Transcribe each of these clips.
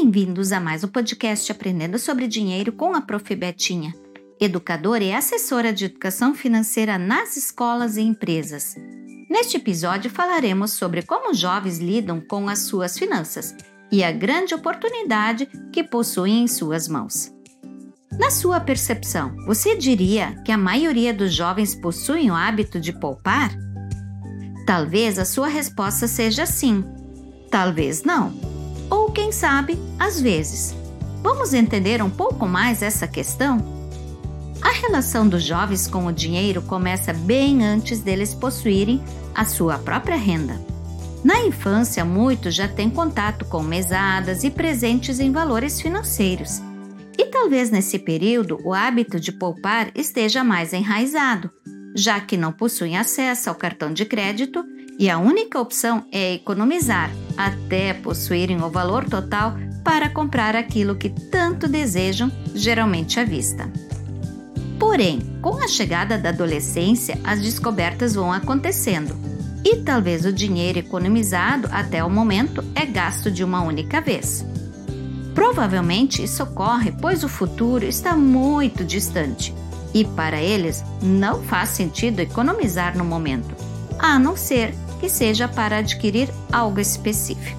Bem-vindos a mais um podcast Aprendendo sobre Dinheiro com a Prof. Betinha, educadora e assessora de educação financeira nas escolas e empresas. Neste episódio falaremos sobre como os jovens lidam com as suas finanças e a grande oportunidade que possuem em suas mãos. Na sua percepção, você diria que a maioria dos jovens possuem o hábito de poupar? Talvez a sua resposta seja sim, talvez não ou quem sabe, às vezes. Vamos entender um pouco mais essa questão? A relação dos jovens com o dinheiro começa bem antes deles possuírem a sua própria renda. Na infância, muitos já têm contato com mesadas e presentes em valores financeiros. E talvez nesse período o hábito de poupar esteja mais enraizado, já que não possuem acesso ao cartão de crédito e a única opção é economizar até possuírem o valor total para comprar aquilo que tanto desejam, geralmente à vista. Porém, com a chegada da adolescência, as descobertas vão acontecendo e talvez o dinheiro economizado até o momento é gasto de uma única vez. Provavelmente isso ocorre pois o futuro está muito distante e para eles não faz sentido economizar no momento, a não ser que seja para adquirir algo específico.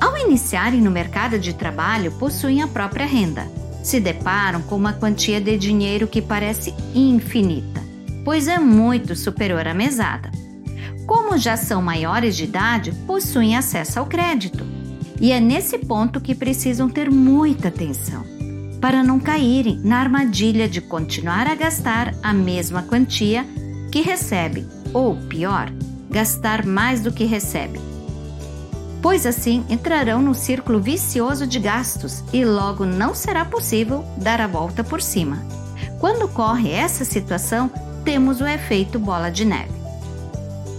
Ao iniciarem no mercado de trabalho, possuem a própria renda. Se deparam com uma quantia de dinheiro que parece infinita, pois é muito superior à mesada. Como já são maiores de idade, possuem acesso ao crédito. E é nesse ponto que precisam ter muita atenção, para não caírem na armadilha de continuar a gastar a mesma quantia que recebe, ou pior, gastar mais do que recebe. Pois assim entrarão no círculo vicioso de gastos e logo não será possível dar a volta por cima. Quando ocorre essa situação, temos o efeito bola de neve.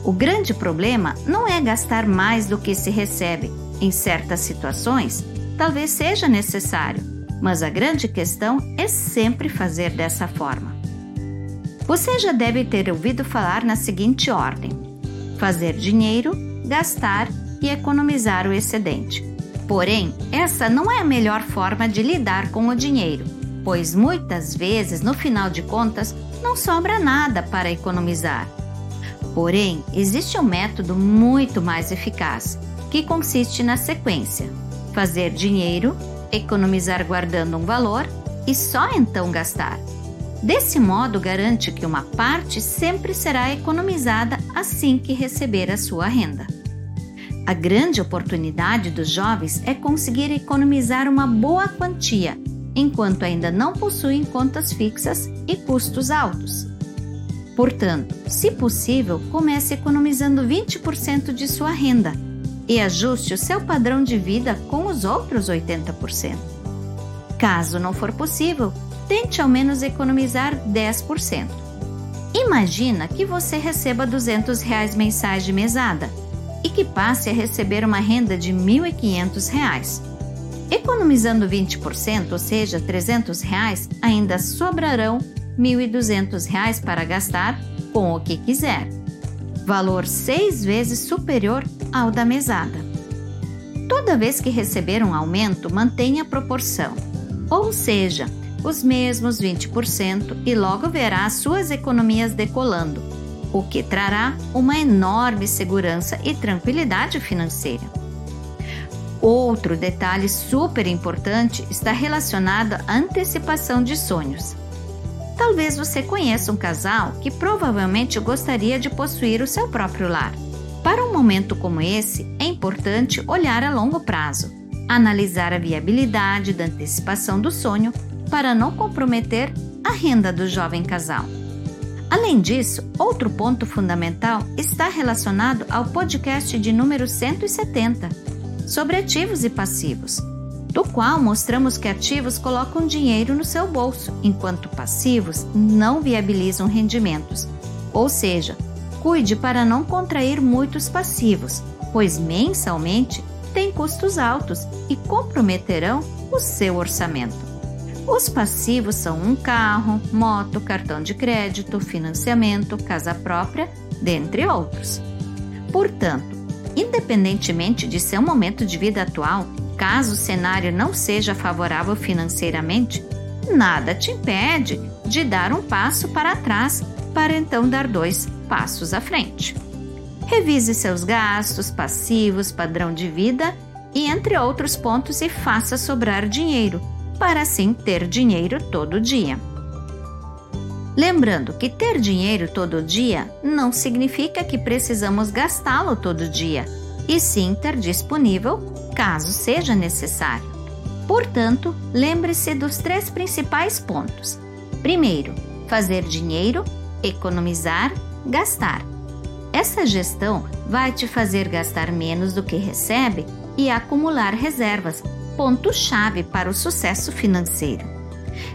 O grande problema não é gastar mais do que se recebe. Em certas situações, talvez seja necessário, mas a grande questão é sempre fazer dessa forma. Você já deve ter ouvido falar na seguinte ordem: fazer dinheiro, gastar e economizar o excedente. Porém, essa não é a melhor forma de lidar com o dinheiro, pois muitas vezes, no final de contas, não sobra nada para economizar. Porém, existe um método muito mais eficaz, que consiste na sequência: fazer dinheiro, economizar guardando um valor e só então gastar. Desse modo, garante que uma parte sempre será economizada assim que receber a sua renda. A grande oportunidade dos jovens é conseguir economizar uma boa quantia, enquanto ainda não possuem contas fixas e custos altos. Portanto, se possível, comece economizando 20% de sua renda e ajuste o seu padrão de vida com os outros 80%. Caso não for possível, tente ao menos economizar 10%. Imagina que você receba 200 reais mensais de mesada e que passe a receber uma renda de 1.500 reais. Economizando 20%, ou seja, 300 reais, ainda sobrarão 1.200 reais para gastar com o que quiser, valor seis vezes superior ao da mesada. Toda vez que receber um aumento, mantenha a proporção, ou seja, os mesmos 20% e logo verá suas economias decolando, o que trará uma enorme segurança e tranquilidade financeira. Outro detalhe super importante está relacionado à antecipação de sonhos. Talvez você conheça um casal que provavelmente gostaria de possuir o seu próprio lar. Para um momento como esse, é importante olhar a longo prazo, analisar a viabilidade da antecipação do sonho para não comprometer a renda do jovem casal. Além disso, outro ponto fundamental está relacionado ao podcast de número 170, sobre ativos e passivos, do qual mostramos que ativos colocam dinheiro no seu bolso, enquanto passivos não viabilizam rendimentos. Ou seja, cuide para não contrair muitos passivos, pois mensalmente têm custos altos e comprometerão o seu orçamento. Os passivos são um carro, moto, cartão de crédito, financiamento, casa própria, dentre outros. Portanto, independentemente de seu momento de vida atual, Caso o cenário não seja favorável financeiramente, nada te impede de dar um passo para trás para então dar dois passos à frente. Revise seus gastos, passivos, padrão de vida e entre outros pontos e faça sobrar dinheiro, para assim ter dinheiro todo dia. Lembrando que ter dinheiro todo dia não significa que precisamos gastá-lo todo dia, e sim ter disponível caso seja necessário. Portanto, lembre-se dos três principais pontos. Primeiro, fazer dinheiro, economizar, gastar. Essa gestão vai te fazer gastar menos do que recebe e acumular reservas, ponto-chave para o sucesso financeiro.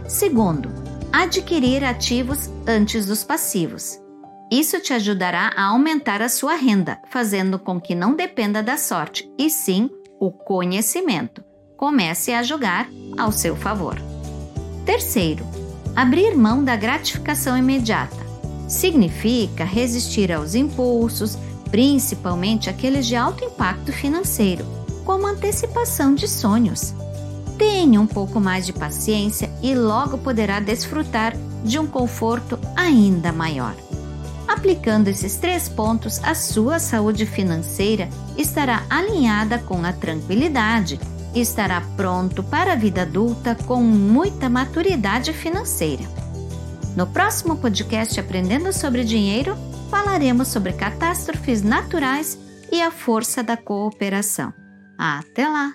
Segundo, adquirir ativos antes dos passivos. Isso te ajudará a aumentar a sua renda, fazendo com que não dependa da sorte, e sim o conhecimento. Comece a jogar ao seu favor. Terceiro, abrir mão da gratificação imediata. Significa resistir aos impulsos, principalmente aqueles de alto impacto financeiro, como antecipação de sonhos. Tenha um pouco mais de paciência e logo poderá desfrutar de um conforto ainda maior. Aplicando esses três pontos, a sua saúde financeira estará alinhada com a tranquilidade e estará pronto para a vida adulta com muita maturidade financeira. No próximo podcast Aprendendo sobre Dinheiro, falaremos sobre catástrofes naturais e a força da cooperação. Até lá!